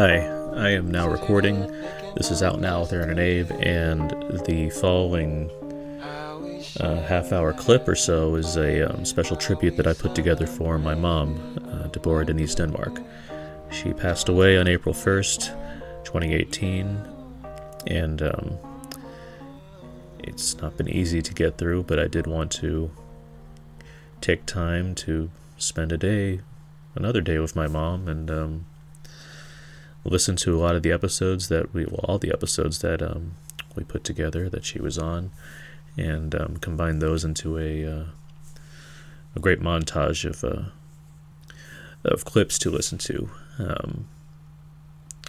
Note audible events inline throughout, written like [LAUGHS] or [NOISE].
Hi, I am now recording. This is out now with Aaron and Abe, and the following uh, half hour clip or so is a um, special tribute that I put together for my mom, uh, Debora Denise Denmark. She passed away on April 1st, 2018, and um, it's not been easy to get through, but I did want to take time to spend a day, another day with my mom, and um, listen to a lot of the episodes that we, well, all the episodes that um, we put together that she was on, and um, combine those into a uh, a great montage of uh, of clips to listen to. Um,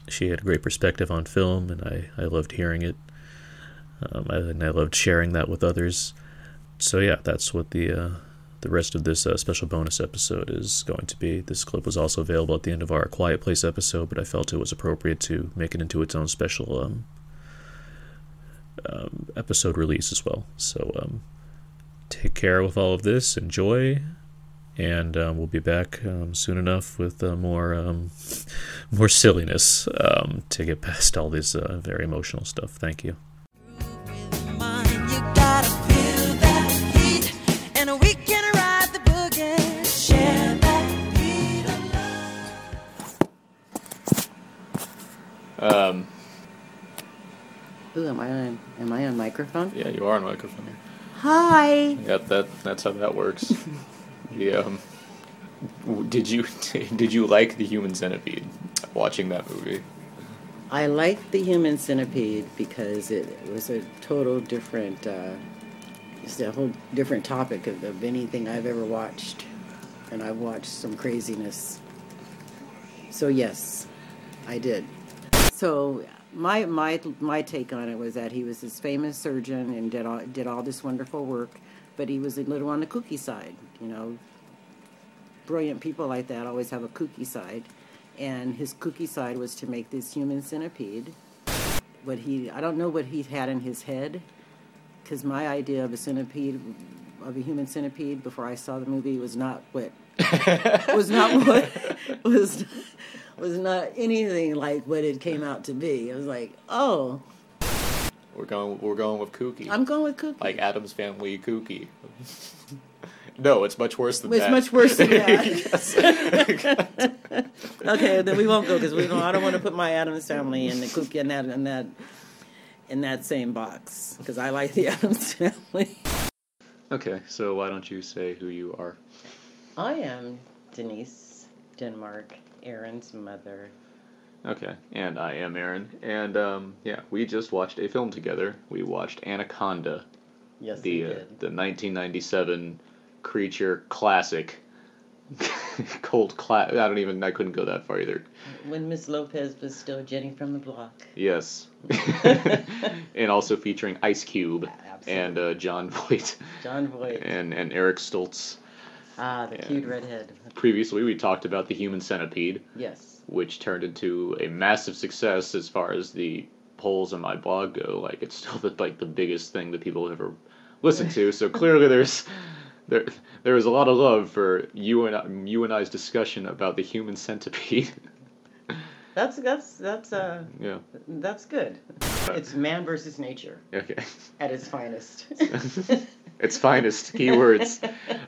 she had a great perspective on film, and I, I loved hearing it. Um, and I loved sharing that with others. So yeah, that's what the uh, the rest of this uh, special bonus episode is going to be. This clip was also available at the end of our Quiet Place episode, but I felt it was appropriate to make it into its own special um, um, episode release as well. So um, take care with all of this, enjoy, and um, we'll be back um, soon enough with uh, more um, [LAUGHS] more silliness to get past all this uh, very emotional stuff. Thank you. Um, Ooh, am I on? Am I on microphone? yeah, you are on microphone. Hi. Yeah, that that's how that works. [LAUGHS] the, um, w- did you [LAUGHS] did you like the Human Centipede? Watching that movie. I like the Human Centipede because it was a total different, uh, it's a whole different topic of, of anything I've ever watched, and I've watched some craziness. So yes, I did. So my my my take on it was that he was this famous surgeon and did all, did all this wonderful work, but he was a little on the kooky side. You know, brilliant people like that always have a kooky side, and his kooky side was to make this human centipede. What he I don't know what he had in his head, because my idea of a centipede, of a human centipede, before I saw the movie was not what [LAUGHS] was not what was was not anything like what it came out to be. It was like, oh, We're going we're going with Kooky. I'm going with Cookie. like Addams Family Kooky. [LAUGHS] no, it's much worse than it's that. much worse than that. [LAUGHS] Okay, then we won't go because we don't. I don't want to put my Addams family in the Cookie in that in that in that same box because I like the Addams family. okay, so why don't you say who you are? I am Denise Denmark, Aaron's mother. Okay, and I am Aaron, and um, yeah, we just watched a film together. We watched Anaconda, Yes, the we uh, the 1997 creature classic. [LAUGHS] Cold class. I don't even. I couldn't go that far either. When Miss Lopez was still Jenny from the block. Yes, [LAUGHS] and also featuring Ice Cube Absolutely. and uh, Jon Voight Jon Voight. and and Eric Stoltz. Ah, the yeah. cute redhead. Previously, we talked about the Human Centipede, Yes. which turned into a massive success as far as the polls on my blog go. Like it's still the, like the biggest thing that people have ever listened to. So [LAUGHS] clearly, there's there there is a lot of love for you and you and I's discussion about the Human Centipede. [LAUGHS] That's that's that's uh yeah. that's good. It's man versus nature Okay. at its finest. [LAUGHS] its finest keywords.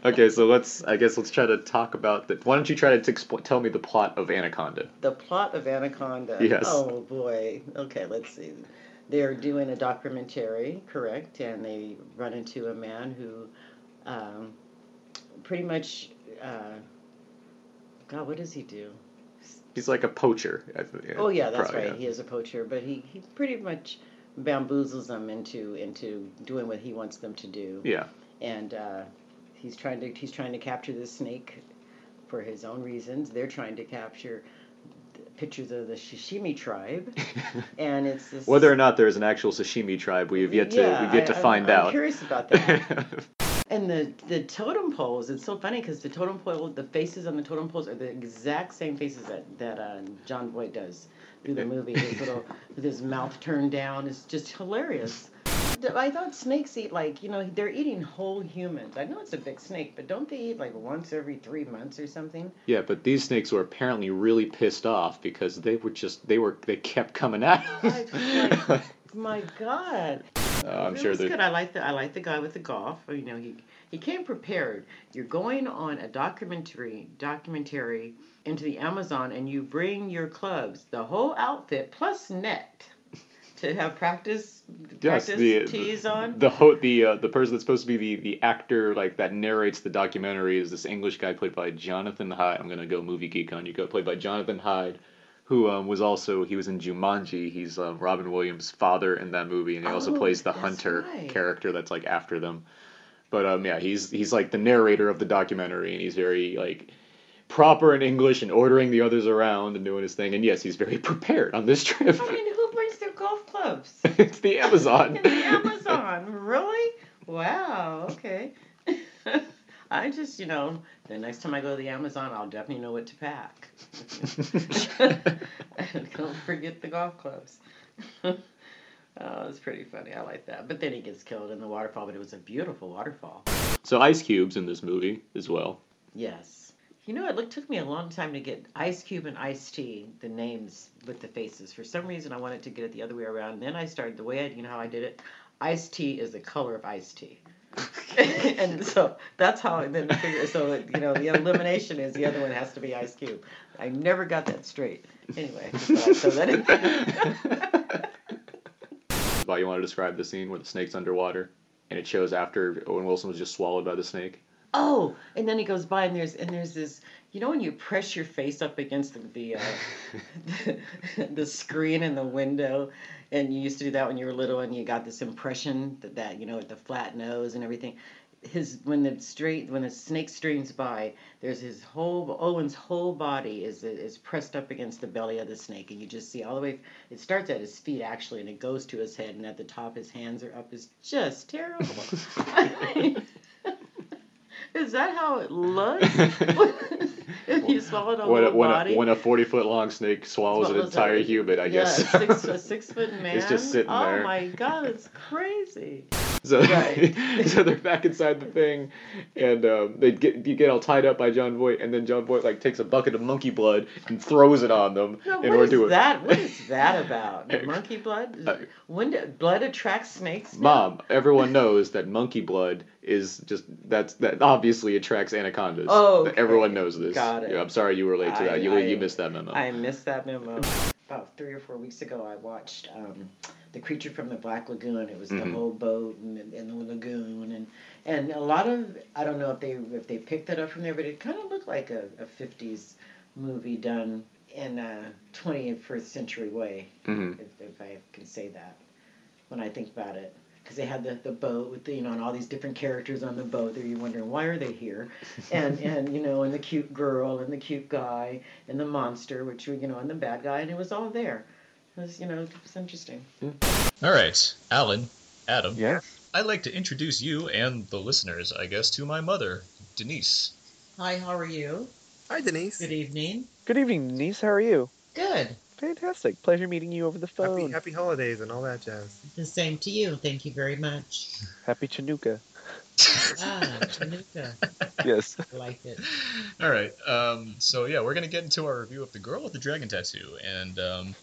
Okay, so let's. I guess let's try to talk about that. Why don't you try to expl- tell me the plot of Anaconda? the plot of Anaconda. Yes. Oh boy. Okay, let's see. They're doing a documentary, correct? And they run into a man who, um, pretty much, uh, God, what does he do? He's like a poacher. Oh yeah, that's probably, right. He is a poacher, but he, he pretty much bamboozles them into into doing what he wants them to do. Yeah. and uh, he's trying to he's trying to capture this snake for his own reasons. They're trying to capture pictures of the Shishimi tribe, [LAUGHS] and it's this. Whether or not there's an actual sashimi tribe, we have yet to Yeah, we've yet to I- I'm- find I'm out. curious about that. [LAUGHS] and the the totem poles. It's so funny because the totem pole, the faces on the totem poles are the exact same faces that that uh, Jon Voight does through the movie. His little with [LAUGHS] his mouth turned down. It's just hilarious. I thought snakes eat like you know they're eating whole humans. I know it's a big snake, but don't they eat like once every three months or something? Yeah, but these snakes were apparently really pissed off because they were just they were they kept coming at oh him. Like, [LAUGHS] my God. Uh, I'm It sure was good. I like the I like the guy with the golf. You know, he he came prepared. You're going on a documentary documentary into the Amazon, and you bring your clubs, the whole outfit plus net, to have practice yes, practice the tees on. the ho- the uh, the person that's supposed to be the the actor like that narrates the documentary is this English guy played by Jonathan Hyde. I'm gonna go movie geek on you. Go played by Jonathan Hyde. Who um, was also he was in Jumanji. He's um, Robin Williams' father in that movie, and he also Oh, plays the hunter right. character that's like after them. But um, yeah, he's he's like the narrator of the documentary, and he's very like proper in English and ordering the others around and doing his thing. And yes, he's very [LAUGHS] prepared on this trip. I mean, who brings their golf clubs? [LAUGHS] it's the Amazon. The Amazon, really? Wow. Okay. [LAUGHS] I just, you know, the next time I go to the Amazon, I'll definitely know what to pack. And [LAUGHS] [LAUGHS] don't forget the golf clubs. [LAUGHS] oh, it's pretty funny. I like that. But then he gets killed in the waterfall, but it was a beautiful waterfall. so Ice Cube's in this movie as well. Yes. You know, it took me a long time to get Ice Cube and Ice T, the names with the faces. For some reason, I wanted to get it the other way around. Then I started the way I, you know how I did it. Ice T is the color of iced tea. [LAUGHS] and so that's how I then figure. So you know, the elimination is the other one has to be Ice Cube. I never got that straight. Anyway, so, so that. [LAUGHS] But you want to describe the scene where the snake's underwater, and it shows after Owen Wilson was just swallowed by the snake. Oh, and then he goes by and there's and there's this. You know when you press your face up against the the, uh, the, [LAUGHS] the screen in the window, and you used to do that when you were little, and you got this impression that that you know with the flat nose and everything. His when the straight when the snake streams by, there's his whole Owen's whole body is is pressed up against the belly of the snake, and you just see all the way. It starts at his feet actually, and it goes to his head, and at the top his hands are up. It's just terrible. I [LAUGHS] mean, [LAUGHS] is that how it looks? [LAUGHS] you swallowed a When a, when, body? a, when a 40 foot long snake swallows an entire human, I yeah, guess. six, a six foot man. [LAUGHS] It's just sitting oh there. my god, it's crazy. [LAUGHS] So, Right. [LAUGHS] so they're back inside the thing, and um, they get you get all tied up by Jon Voight, and then Jon Voight like takes a bucket of monkey blood and throws it on them No, in what order is to that? What is [LAUGHS] that about? The monkey blood? Uh, when do, blood attracts snakes? now? Mom, everyone knows that monkey blood is just that's that obviously attracts anacondas. Oh, okay. everyone knows this. Got it. Yeah, I'm sorry you were late to I- that. You I- you missed that memo. I missed that memo. About three or four weeks ago, I watched um, The Creature from the Black Lagoon. It was the Mhm. whole boat and, and the lagoon, and and a lot of I don't know if they if they picked that up from there, but it kind of looked like a, a '50s movie done in a 21st century way, Mhm. if, if I can say that. When I think about it. Because they had the, the boat with the, you know, and all these different characters on the boat. There, you're wondering why are they here, [LAUGHS] and and you know, and the cute girl and the cute guy and the monster, which you know, and the bad guy, and it was all there. It was you know, it was interesting. All right, Alan, Adam. Yes. I'd like to introduce you and the listeners, I guess, to my mother, Denise. Hi, how are you? Hi, Denise. Good evening. Good evening, Denise. How are you? Good. Fantastic. Pleasure meeting you over the phone. Happy, happy holidays and all that jazz. The same to you. Thank you very much. Happy Chinooka. Ah, Tanuka. [LAUGHS] Yes. I like it. All right. Um, so yeah, we're gonna get into our review of the girl with the dragon tattoo, and um,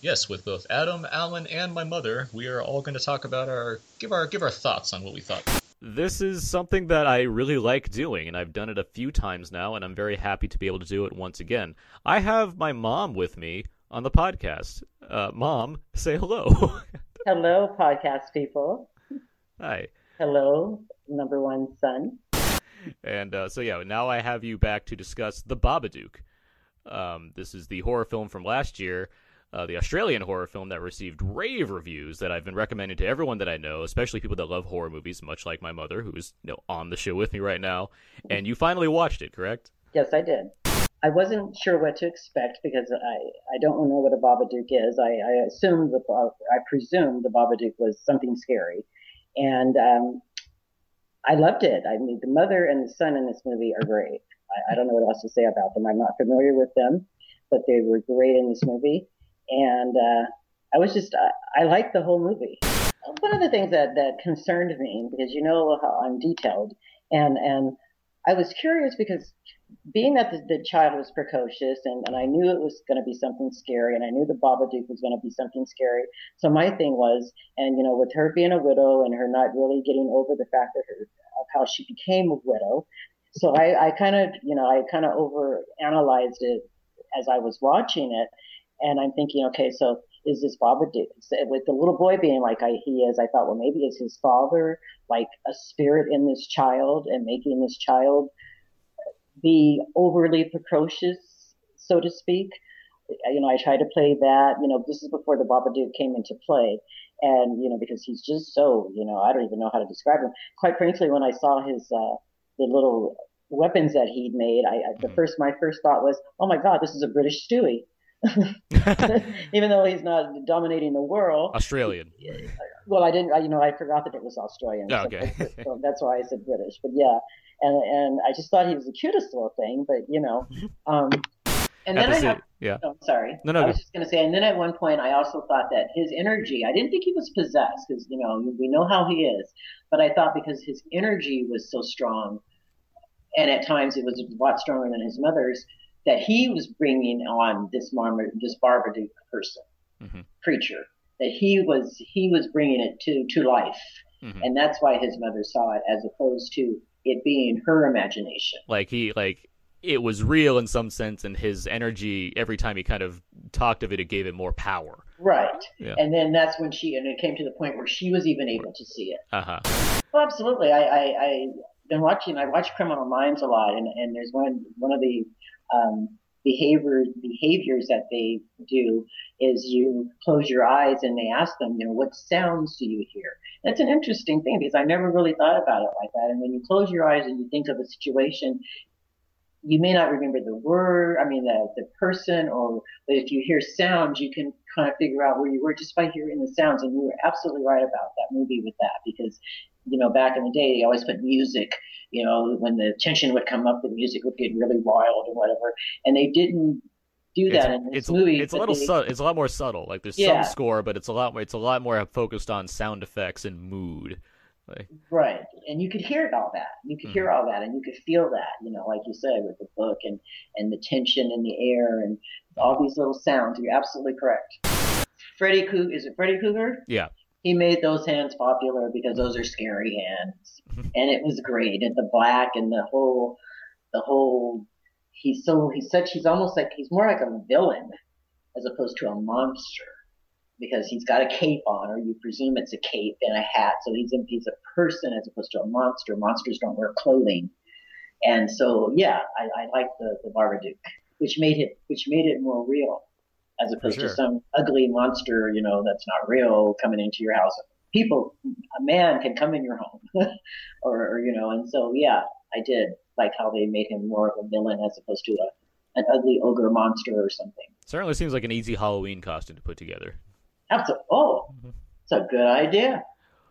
yes, with both Adam, Alan, and my mother, we are all going to talk about our give our give our thoughts on what we thought. This is something that I really like doing, and I've done it a few times now, and I'm very happy to be able to do it once again. I have my mom with me on the podcast. Uh, mom, say hello. [LAUGHS] Hello, podcast people. Hi. Hello, number one son. And uh, so yeah, now I have you back to discuss the Babadook. Um, this is the horror film from last year, uh, the Australian horror film that received rave reviews that I've been recommending to everyone that I know, especially people that love horror movies, much like my mother, who is you know, on the show with me right now. And you finally watched it, correct? Yes, I did. I wasn't sure what to expect because I, I don't know what a Babadook is. I, I assumed the I presumed the Babadook was something scary, and um, I loved it. I mean, the mother and the son in this movie are great. I, I don't know what else to say about them. I'm not familiar with them, but they were great in this movie, and uh, I was just I, I liked the whole movie. one of the things that that concerned me because you know how I'm detailed, and and I was curious because being that the, the child was precocious and, and I knew it was going to be something scary and I knew the Babadook was going to be something scary. So my thing was, and you know, with her being a widow and her not really getting over the fact that her, of how she became a widow. So I, I kind of, you know, I kind of over analyzed it as I was watching it. And I'm thinking, okay, so is this Baba Babadook? With the little boy being like I, he is, I thought, well, maybe it's his father like a spirit in this child and making this child be overly precocious, so to speak. You know, I tried to play that. You know, this is before the Babadook came into play, and you know, because he's just so, you know, I don't even know how to describe him. Quite frankly, when I saw his uh, the little weapons that he'd made, I, I the Mhm. first my first thought was, oh my God, this is a British Stewie. [LAUGHS] even though he's not dominating the world. Australian. Well, I didn't. I, you know, I forgot that it was Australian. Oh, okay. [LAUGHS] so that's why I said British. But yeah, and and I just thought he was the cutest little thing. But you know, um, and then I have. yeah. Oh, sorry. No, no, I was just going to say, and then at one point, I also thought that his energy. I didn't think he was possessed because you know we know how he is, but I thought because his energy was so strong, and at times it was a lot stronger than his mother's, that he was bringing on this Marmar, this Barbadook person, Mhm. creature. That he was he was bringing it to to life, Mhm. and that's why his mother saw it as opposed to it being her imagination. Like he like it was real in some sense, and his energy every time he kind of talked of it, it gave it more power. Right. Yeah. And then that's when she and it came to the point where she was even able to see it. Uh huh. Well, absolutely. I, I, I been watching. I watch Criminal Minds a lot, and, and there's one one of the um, behavior behaviors that they do is you close your eyes and they ask them, you know, what sounds do you hear? That's an interesting thing because I never really thought about it like that. And when you close your eyes and you think of a situation, you may not remember the word, I mean, the, the person, or but if you hear sounds, you can kind of figure out where you were just by hearing the sounds. And you were absolutely right about that movie with that because, you know, back in the day, they always put music, you know, when the tension would come up, the music would get really wild or whatever. And they didn't do that in this it's movie. it's a little they- su- it's a lot more subtle. Like there's Yeah. some score, but it's a lot more it's a lot more focused on sound effects and mood. Like, Right. And you could hear all that. You could hear mm-hmm. all that and you could feel that, you know, like you said, with the book and, and the tension in the air and all these little sounds. You're absolutely correct. Freddy Cougar, is it Freddy Cougar? yeah, He made those hands popular because those are scary hands. Mm-hmm. and it was great. And the black and the whole, the whole, he's so, he's such, he's almost like, he's more like a villain as opposed to a monster because he's got a cape on, or you presume it's a cape and a hat. So he's a, he's a person as opposed to a monster. Monsters don't wear clothing, and so yeah, I, I like the the Babadook, which made it which made it more real, as opposed sure. to some ugly monster, you know, that's not real coming into your house. People, a man can come in your home, [LAUGHS] or, or you know, and so yeah, I did like how they made him more of a villain as opposed to a an ugly ogre monster or something. certainly seems like an easy Halloween costume to put together, Absolutely. Oh, it's a good idea.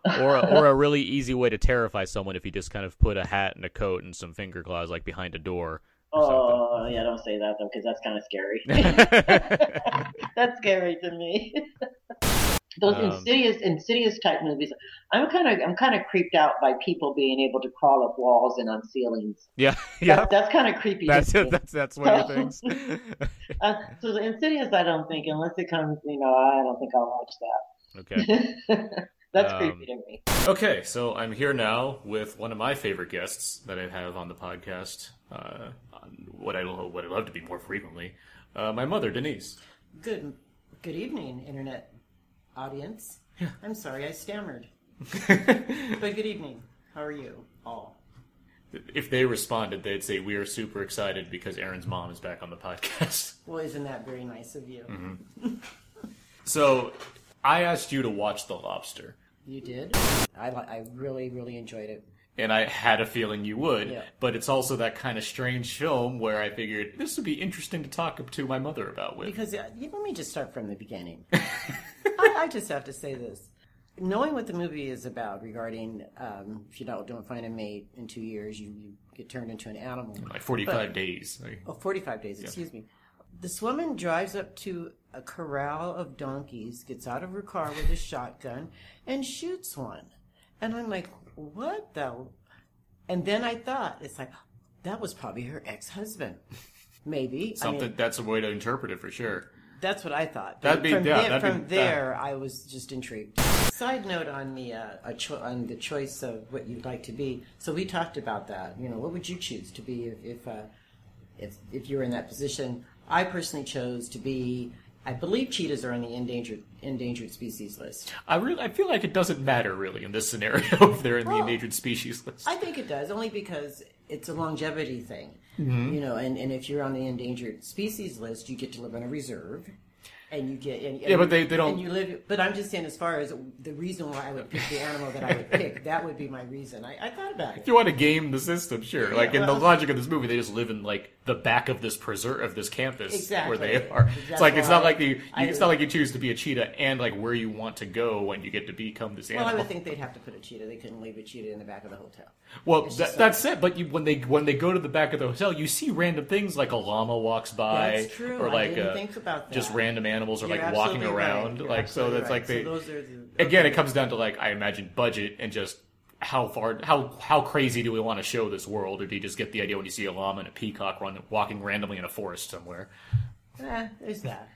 [LAUGHS] or a, or a really easy way to terrify someone if you just kind of put a hat and a coat and some finger claws like behind a door. Oh, yeah, don't say that though, because that's kind of scary. [LAUGHS] [LAUGHS] that's scary to me. [LAUGHS] Those Um, insidious, insidious type movies. I'm kind of, I'm kind of creeped out by people being able to crawl up walls and on ceilings. yeah, yeah. That, that's kind of creepy. That's to me. that's that's one of things. Uh, so the insidious, I don't think, unless it comes, you know, I don't think I'll watch that. okay. that's Um, creepy to me. Okay, so I'm here now with one of my favorite guests that I have on the podcast. Uh, what I lo- what I love to be more frequently, uh, my mother Denise. Good, good evening, internet audience. Yeah. I'm sorry, I stammered. [LAUGHS] but good evening. How are you all? If they responded, they'd say we are super excited because Aaron's mom is back on the podcast. [LAUGHS] Well, isn't that very nice of you? [LAUGHS] So I asked you to watch The Lobster, You did. I I really really enjoyed it. And I had a feeling you would. Yeah. But it's also that kind of strange film where I figured this would be interesting to talk to my mother about with. Because uh, let me just start from the beginning. [LAUGHS] I, I just have to say this. Knowing what the movie is about regarding um, if you don't, don't find a mate in two years, you, you get turned into an animal. like 45 days. Like, Oh, 45 days, excuse me. This woman drives up to a corral of donkeys, gets out of her car with a shotgun, and shoots one. And I'm like, what the? And then I thought, it's like, that was probably her ex husband. Maybe. I Something mean, that's a way to interpret it for sure. that's what I thought. That'd be- from yeah, there, that'd be- from there I was just intrigued. Side note on the uh, a cho- on the choice of what you'd like to be. So we talked about that. You know, what would you choose to be if if uh, if, if you were in that position? I personally chose to be. I believe cheetahs are on the endangered endangered species list. I really, I feel like it doesn't matter really in this scenario [LAUGHS] if they're in the endangered species list. I think it does, only because it's a longevity thing. Mm-hmm. You know, and, and if you're on the endangered species list, you get to live on a reserve. And you get and, Yeah, but they- they don't- And you live, but I'm just saying, as far as the reason why I would pick the animal that I would pick, [LAUGHS] that would be my reason. I, I thought about it. If you want to game the system, sure. like in the logic of this movie, they just live in like the back of this preserve of this campus Exactly. where they are. It's like it's not like you. you I- it's not like you choose to be a cheetah and like where you want to go when you get to become this Well, animal. I would think they'd have to put a cheetah. They couldn't leave a cheetah in the back of the hotel. Well, that, that's it. But you, when they when they go to the back of the hotel, you see random things like a llama walks by, That's true. or like uh, think about just random animals are You're like walking absolutely right. around. Like so, that's right. like they. So those are the, Again, it comes down to like I imagine budget and just how far how how crazy do we want to show this world, or do you just get the idea when you see a llama and a peacock run walking randomly in a forest somewhere? Eh, there's that.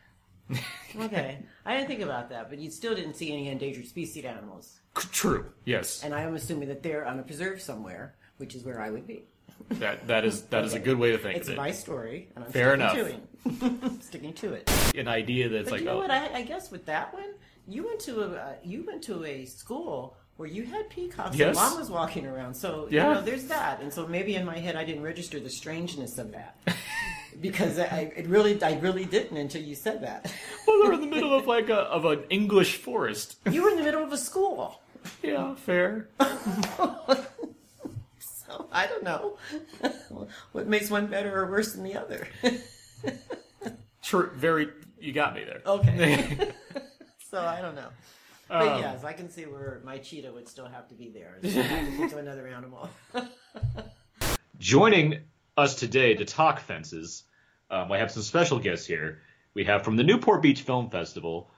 okay, I didn't think about that, but you still didn't see any endangered species animals, True. Yes. and I'm assuming that they're on a preserve somewhere, which is where I would be. That that is that is a good way to think It's of it. my story, and I'm Fair sticking to it. [LAUGHS] sticking to it. An idea that's But like you know oh, what? I, I guess with that one, you went to a uh, you went to a school where you had peacocks Yes. and llamas walking around. So Yeah. you know, there's that. And so maybe in my head, I didn't register the strangeness of that [LAUGHS] because I it really I really didn't until you said that. [LAUGHS] well, they're in the middle of like a of an English forest. You were in the middle of a school. [LAUGHS] Yeah, fair. So I don't know what makes one better or worse than the other. True. Very. You got me there. Okay. so I don't know. But Um, yes, I can see where my cheetah would still have to be there. So to another animal. [LAUGHS] Joining us today to talk fences, um, I have some special guests here. We have from the Newport Beach Film Festival.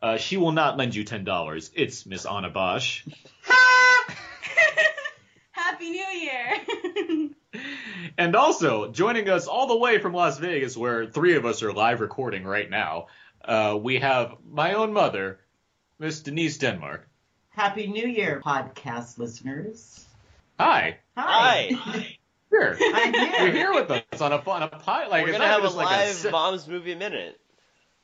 Uh, she will not lend you ten dollars. It's Miss Anna Bosch. [LAUGHS] Happy New Year! [LAUGHS] And also joining us all the way from Las Vegas, where three of us are live recording right now, uh, we have my own mother, Miss Denise Denmark. Happy New Year, podcast listeners. Hi, Hi. [LAUGHS] here. I'm here. You're here with us on a on a pilot. Like We're gonna have a just like live se- Mom's Movie Minute.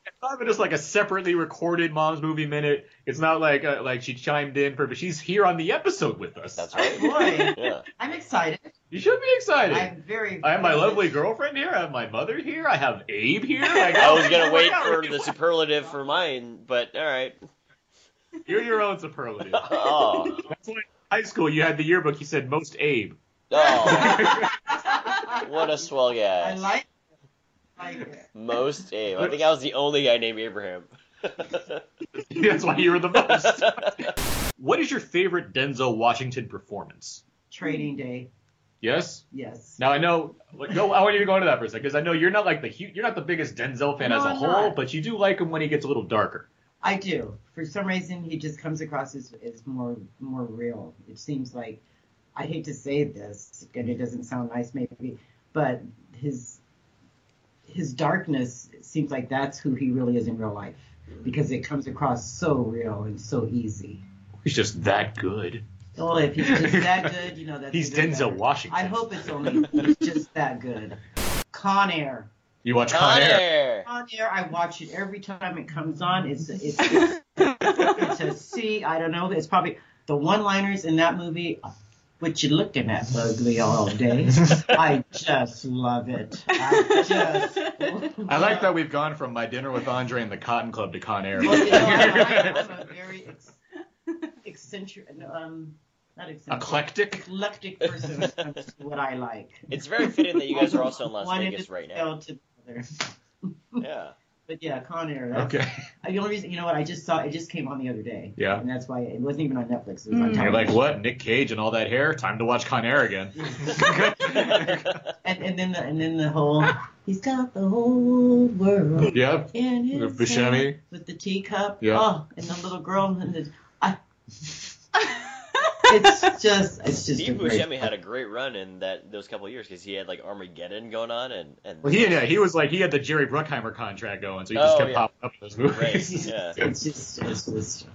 It's not even just like a separately recorded mom's movie minute. It's not like uh, like she chimed in for, but she's here on the episode with us. That's Oh right. boy, Yeah. I'm excited. You should be excited. I'm very. I have my lovely girlfriend here. I have my mother here. I have Abe here. Like, I was gonna [LAUGHS] wait for [LAUGHS] the superlative for mine, but all right. You're your own superlative. [LAUGHS] Oh. That's why in high school you had the yearbook. You said most Abe. Oh. [LAUGHS] what a swell guy. I guy. like. like it. Most Abe. I think I was the only guy named Abraham. [LAUGHS] That's why you were the most. what is your favorite Denzel Washington performance? Training Day. Yes. Yes. Now I know. Like, go. I want you to go into that for a second because I know you're not like the you're not the biggest Denzel fan No, as a I'm whole, not. but you do like him when he gets a little darker. I do. For some reason, he just comes across as, as more more real. It seems like I hate to say this, and it doesn't sound nice, maybe, but his his darkness seems like that's who he really is in real life because it comes across so real and so easy. He's just that good. Well, if he's just that good, you know that's [LAUGHS] He's Denzel better. Washington. I hope it's only he's just that good. Con Air. You watch Con Air. Air. on air. I watch it every time it comes on. It's it's it's, it's a [LAUGHS] C. I don't know. It's probably the one-liners in that movie. What you looking at, ugly all day? [LAUGHS] I just love it. I just. [LAUGHS] I like that we've gone from my dinner with Andre and the Cotton Club to Con Air. Well, you know, I'm, I'm a very ex, eccentric, um, not eccentric, Eclectic. eclectic person when it comes to what I like. It's very fitting that you guys are also in Las Vegas right now. to the other. Yeah. [LAUGHS] But yeah, Con Air. That's, Okay. The only reason, you know what, I just saw it just came on the other day. Yeah. And that's why it wasn't even on Netflix. It was on Mm. You're like, what? Nick Cage and all that hair? Time to watch Con Air again. [LAUGHS] And and then the and then the whole He's got the whole world Yeah. in his The Buscemi. with the teacup. Yeah. Oh, and the little girl and the. I, it's just, it's just. a Steve great- Buscemi had a great run in that those couple of years because he had like Armageddon going on and and Well, he yeah, he was like he had the Jerry Bruckheimer contract going, so he just Oh, kept yeah. popping up in those movies. Right, [LAUGHS] yeah. It's just, it's just.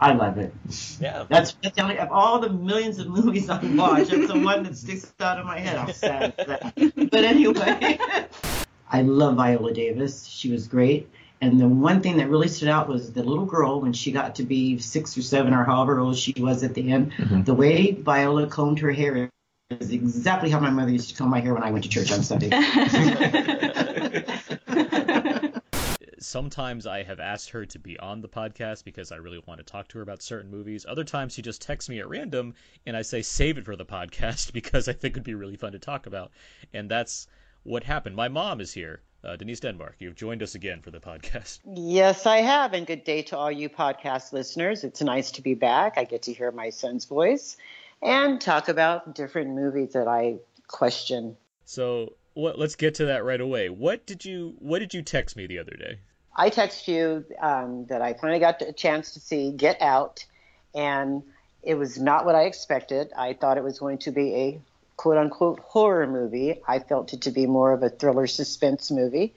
I love it. yeah. That's, that's the only of all the millions of movies I watch. That's the one that sticks out of my head. I'm sad. for that. But anyway, [LAUGHS] I love Viola Davis. She was great. And the one thing that really stood out was the little girl when she got to be six or seven or however old she was at the end. Mm-hmm. The way Viola combed her hair is exactly how my mother used to comb my hair when I went to church on Sunday. [LAUGHS] Sometimes I have asked her to be on the podcast because I really want to talk to her about certain movies. Other times she just texts me at random and I say save it for the podcast [LAUGHS] because I think it'd be really fun to talk about. And that's what happened. My mom is here. Uh, Denise Denmark, you've joined us again for the podcast. Yes, I have. And good day to all you podcast listeners. It's nice to be back. I get to hear my son's voice and talk about different movies that I question. So what, let's get to that right away. What did you What did you text me the other day? I text you um, that I finally got a chance to see Get Out, and it was not what I expected. I thought it was going to be a quote unquote horror movie. I felt it to be more of a thriller suspense movie.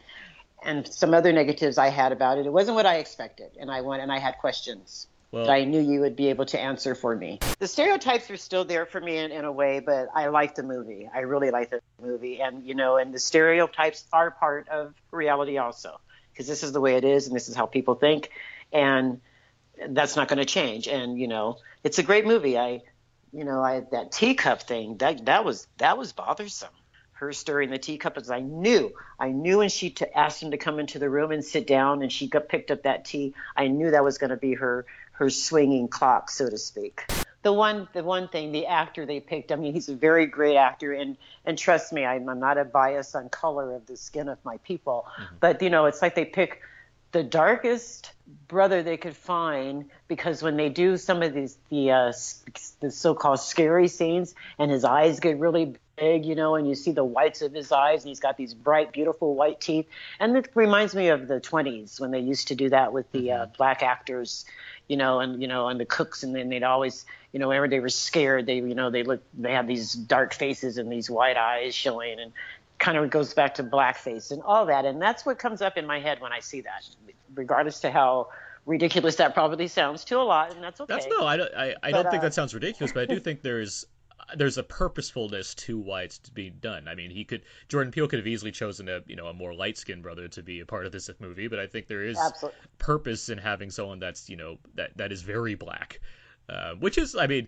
And some other negatives I had about it. It wasn't what I expected, and I went and I had questions Well, that I knew you would be able to answer for me. The stereotypes are still there for me in, in a way, but I like the movie. I really like the movie, and you know, and the stereotypes are part of reality also, because this is the way it is, and this is how people think, and that's not going to change. And you know, it's a great movie. I, you know, I that teacup thing that that was that was bothersome. Her stirring the teacup, as I knew, I knew when she t- asked him to come into the room and sit down, and she got picked up that tea. I knew that was going to be her her swinging clock, so to speak. The one, the one thing, the actor they picked. I mean, he's a very great actor, and and trust me, I'm, I'm not a bias on color of the skin of my people, mm-hmm. but you know, it's like they pick the darkest brother they could find because when they do some of these the uh, the so-called scary scenes and his eyes get really big, you know, and you see the whites of his eyes and he's got these bright, beautiful white teeth, and it reminds me of the 20s when they used to do that with the uh, black actors, you know, and you know, and the cooks, and then they'd always, you know, whenever they were scared, they, you know, they look, they had these dark faces and these white eyes showing, and kind of goes back to blackface and all that, and that's what comes up in my head when I see that, regardless to how ridiculous that probably sounds to a lot, and that's okay. That's no, I don't. I, I But, don't think uh, that sounds ridiculous, but I do [LAUGHS] think there's there's a purposefulness to why it's being done. I mean, he could Jordan Peele could have easily chosen a you know a more light skinned brother to be a part of this movie, but I think there is Absolutely. purpose in having someone that's you know that that is very black, uh, which is I mean.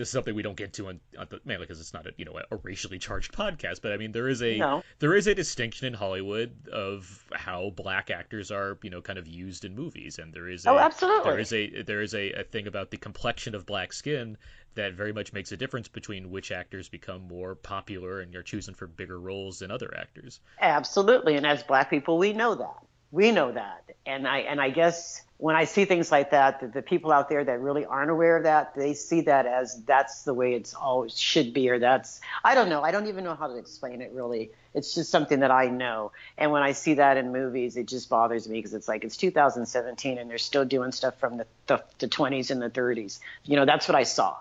This is something we don't get to on, on the, mainly because it's not a you know a racially charged podcast, but I mean there is a No. there is a distinction in Hollywood of how black actors are you know kind of used in movies, and there is a, Oh, absolutely. there is a there is a, a thing about the complexion of black skin that very much makes a difference between which actors become more popular and you're chosen for bigger roles than other actors. Absolutely, and as black people, we know that. We know that, and I and I guess when I see things like that, the, the people out there that really aren't aware of that, they see that as that's the way it's always should be, or that's I don't know. I don't even know how to explain it really. It's just something that I know, and when I see that in movies, it just bothers me because it's like it's 2017 and they're still doing stuff from the, the the 20s and the 30s. You know, that's what I saw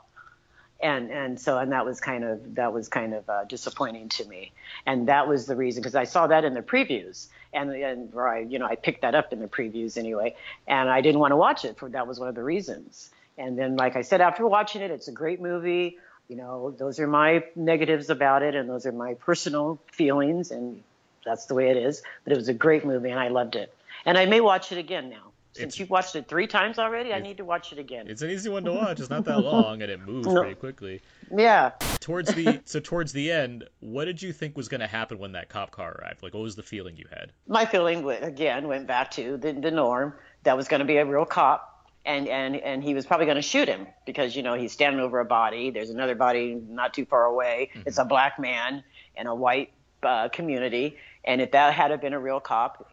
and and so and that was kind of that was kind of uh, disappointing to me and that was the reason because I saw that in the previews and and or I you know I picked that up in the previews anyway and I didn't want to watch it for that was one of the reasons. And then like I said after watching it it's a great movie you know those are my negatives about it and those are my personal feelings and that's the way it is but it was a great movie and I loved it. And I may watch it again now since It's- you've watched it three times already I need to watch it again It's an easy one to [LAUGHS] watch. It's not that long and it moves [LAUGHS] No. pretty quickly. yeah Towards the [LAUGHS] so towards the end, what did you think was going to happen when that cop car arrived? Like, what was the feeling you had? my feeling again went back to the, the norm that was going to be a real cop and and and he was probably going to shoot him because you know he's standing over a body there's another body not too far away it's a black man in a white uh, community and if that had been a real cop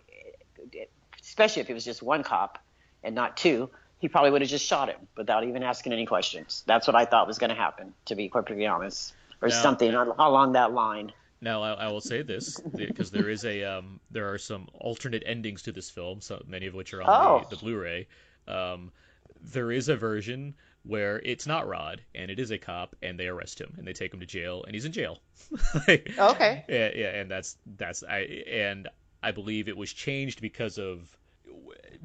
especially if it was just one cop and not two he probably would have just shot him without even asking any questions that's what i thought was going to happen to be perfectly honest or Now- something al- along that line Now I, I will say this because there is a um, there are some alternate endings to this film, so many of which are on Oh. the, the Blu-ray. Um, there is a version where it's not Rod and it is a cop and they arrest him and they take him to jail and he's in jail. [LAUGHS] Like, Okay. Yeah, yeah, and that's that's I and I believe it was changed because of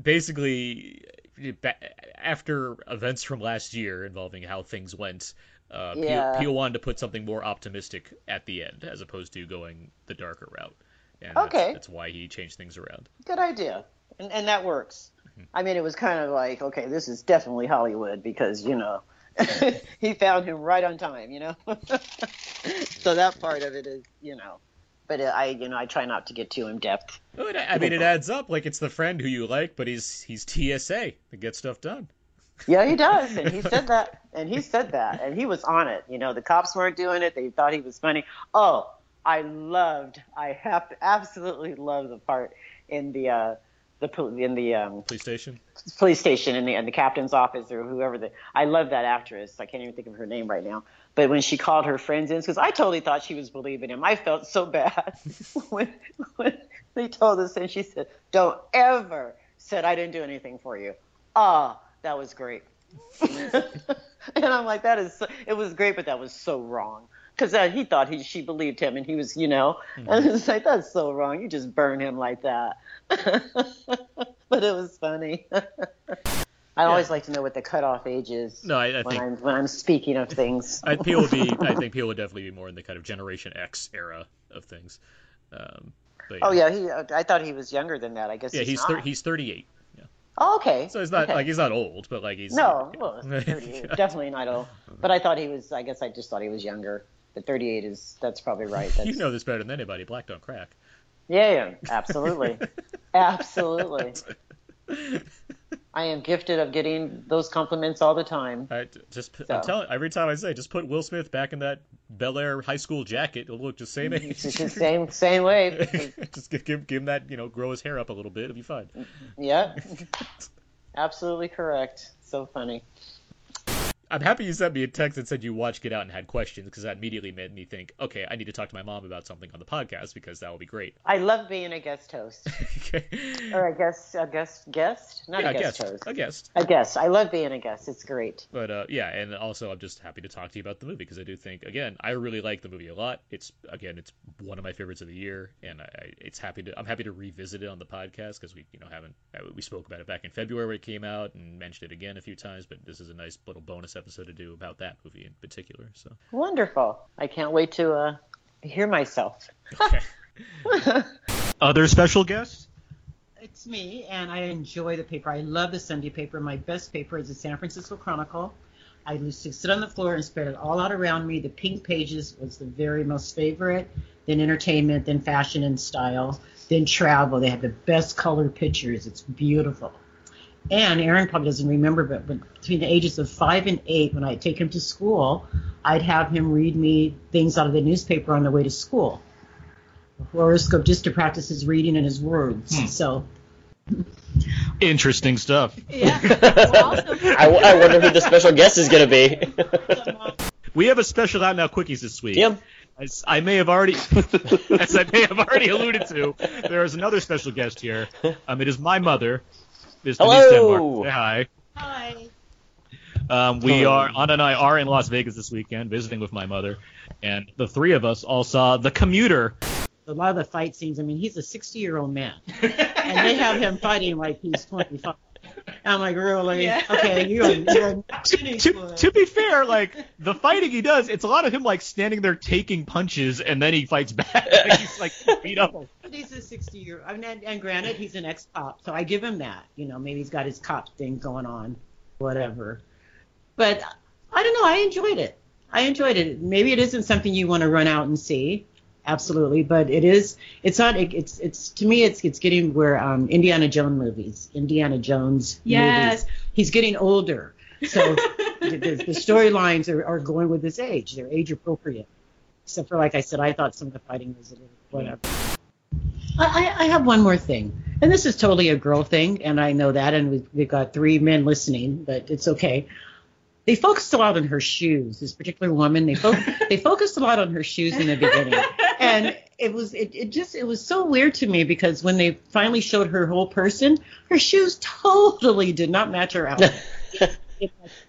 basically after events from last year involving how things went. Uh, Yeah. Peele wanted to put something more optimistic at the end, as opposed to going the darker route. And Okay. That's, that's why he changed things around. Good idea. And, and that works. I mean, it was kind of like, okay, this is definitely Hollywood because, you know, [LAUGHS] he found him right on time, you know? [LAUGHS] so that part of it is, you know, but I, you know, I try not to get too in depth. It- I mean, it adds up. Like it's the friend who you like, but he's he's TSA to get stuff done. Yeah, he does. And he [LAUGHS] said that. And he said that. And he was on it. You know, the cops weren't doing it. They thought he was funny. Oh, I loved, I have absolutely loved the part in the, uh, the, in the, um, Police station. police station in the in the captain's office or whoever the I love that actress. I can't even think of her name right now. But when she called her friends in, because I totally thought she was believing him. I felt so bad [LAUGHS] when when they told us, and she said, "Don't ever." Said I didn't do anything for you. Ah, that was great. [LAUGHS] and I'm like, that is. So, it was great, but that was so wrong. Because uh, he thought he she believed him, and he was, you know, and it's like that's so wrong. You just burn him like that. [LAUGHS] but it was funny. I always like to know what the cutoff age is No, I, I when think I'm when I'm speaking of things. [LAUGHS] I, Peele would be. [LAUGHS] I think Peele would definitely be more in the kind of Generation X era of things. Um, but Oh yeah, he. I thought he was younger than that. I guess. yeah, he's, he's thir- he's 38. Oh, okay. So he's not okay. like he's not old, but like he's No, well, 38, [LAUGHS] definitely not old. But I thought he was. I guess I just thought he was younger. But 38 is. That's probably right. That's, you know this better than anybody. Black don't crack. Yeah, yeah, absolutely, absolutely. I am gifted of getting those compliments all the time. I, just So. I'm telling every time I say, just put Will Smith back in that Bel Air high school jacket. It'll look the same mm-hmm. age. It's [LAUGHS] same same way. [LAUGHS] just give, give give him that, you know, grow his hair up a little bit. It'll be fine. Mm-hmm. Yeah, [LAUGHS] Absolutely correct. So funny. I'm happy you sent me a text that said you watched Get Out and had questions because that immediately made me think, okay, I need to talk to my mom about something on the podcast because that will be great. I love being a guest host. [LAUGHS] okay. Or a guest, a guest, guest, not Yeah, a guest, guest. host. A guest. A guest. I love being a guest. It's great. But uh, yeah, and also I'm just happy to talk to you about the movie because I do think again I really like the movie a lot. It's again it's one of my favorites of the year, and I, I it's happy to I'm happy to revisit it on the podcast because we you know haven't uh, we spoke about it back in February when it came out and mentioned it again a few times. But this is a nice little bonus episode to do about that movie in particular. So Wonderful. I can't wait to uh, hear myself. okay. [LAUGHS] Other special guests? It's me, and I enjoy the paper. I love the Sunday paper. My best paper is the San Francisco Chronicle. I used to sit on the floor and spread it all out around me. The pink pages was the very most favorite. Then entertainment, then fashion and style, then travel. They have the best color pictures. It's beautiful. And Aaron probably doesn't remember, but when, between the ages of five and eight, when I'd take him to school, I'd have him read me things out of the newspaper on the way to school. A horoscope just to practice his reading and his words. So Interesting stuff. [LAUGHS] I, I wonder who the special guest is going to be. [LAUGHS] We have a special out now quickies this week. Tim? As I may have already, [LAUGHS] as I may have already alluded to, there is another special guest here. Um, it is my mother, Ms. Denise Hello. Denmark. Say hi. Hi. Um, we are Anna and I are in Las Vegas this weekend visiting with my mother, and the three of us all saw The Commuter. a lot of the fight scenes. I mean, he's a 60 year old man, [LAUGHS] and they have him fighting like he's 25. I'm like, really? Yeah. Okay, you're, you're not [LAUGHS] To, to be fair, like the fighting he does, it's a lot of him like standing there taking punches, and then he fights back. [LAUGHS] like, he's like beat up. He's a 60 year. I mean, and, and granted, he's an ex cop, so I give him that. You know, maybe he's got his cop thing going on, whatever. But I don't know. I enjoyed it. I enjoyed it. Maybe it isn't something you want to run out and see. Absolutely, but it is. It's not. It, it's. It's to me. It's. It's getting where um, Indiana Jones movies. Indiana Jones Yes. movies. He's getting older, so [LAUGHS] the, the, storylines are, are going with his age. They're age appropriate. Except for, like I said, I thought some of the fighting was a little whatever. I, I I have one more thing, and this is totally a girl thing, and I know that, and we've, we've got three men listening, but it's okay. They focused a lot on her shoes. This particular woman, they fo- [LAUGHS] they focused a lot on her shoes in the beginning, and and it was it, it just it was so weird to me because when they finally showed her whole person, her shoes totally did not match her outfit. [LAUGHS]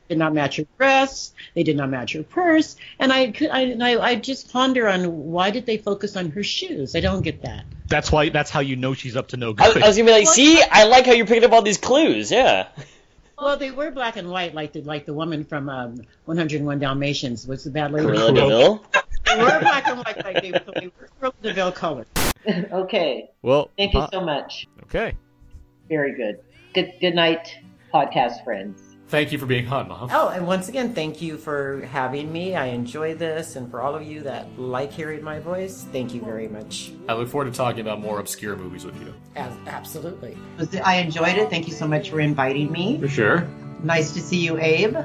did not match her dress. They did not match her purse. And I could I, I I just ponder on why did they focus on her shoes? I don't get that. That's why. That's how you know she's up to no I, good. I was gonna be like, see, I like how you're picking up all these clues. Yeah. Well, they were black and white, like the like the woman from um, 101 Dalmatians. What's the bad lady? Cruella de Vil. They were black and white, like they, they were Cruella de Vil color. [LAUGHS] okay. well, Thank you uh, so much. okay. Very good. Good good night, podcast friends. Thank you for being on, Mom. Oh, and once again, thank you for having me. I enjoy this, and for all of you that like hearing my voice, thank you very much. I look forward to talking about more obscure movies with you. As, absolutely. I enjoyed it. Thank you so much for inviting me. For sure. Nice to see you, Abe.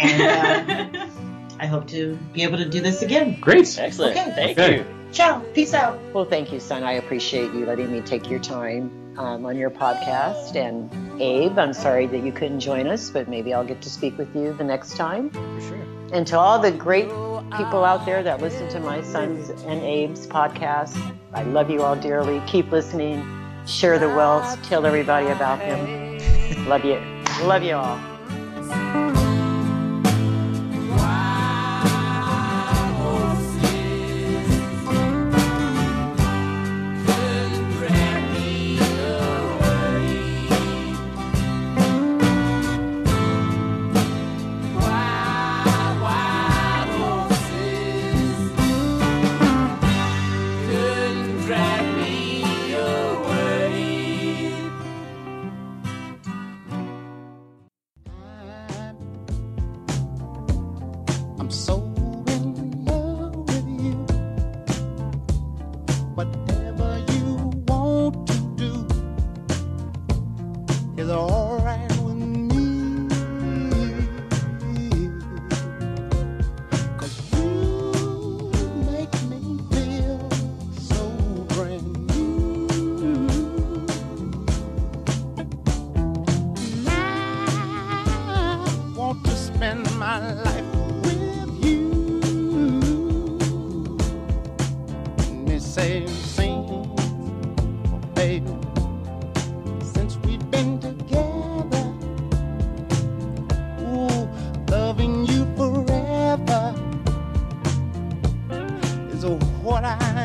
And uh, [LAUGHS] I hope to be able to do this again. Great. Excellent. Okay. Thank Okay. you. Ciao. Peace out. Well, thank you, son. I appreciate you letting me take your time um, on your podcast. And Abe, I'm sorry that you couldn't join us, but maybe I'll get to speak with you the next time. For sure. And to all the great people out there that listen to my son's and Abe's podcast, I love you all dearly. Keep listening. Share the wealth. Tell everybody about him. love you. Love you all. What I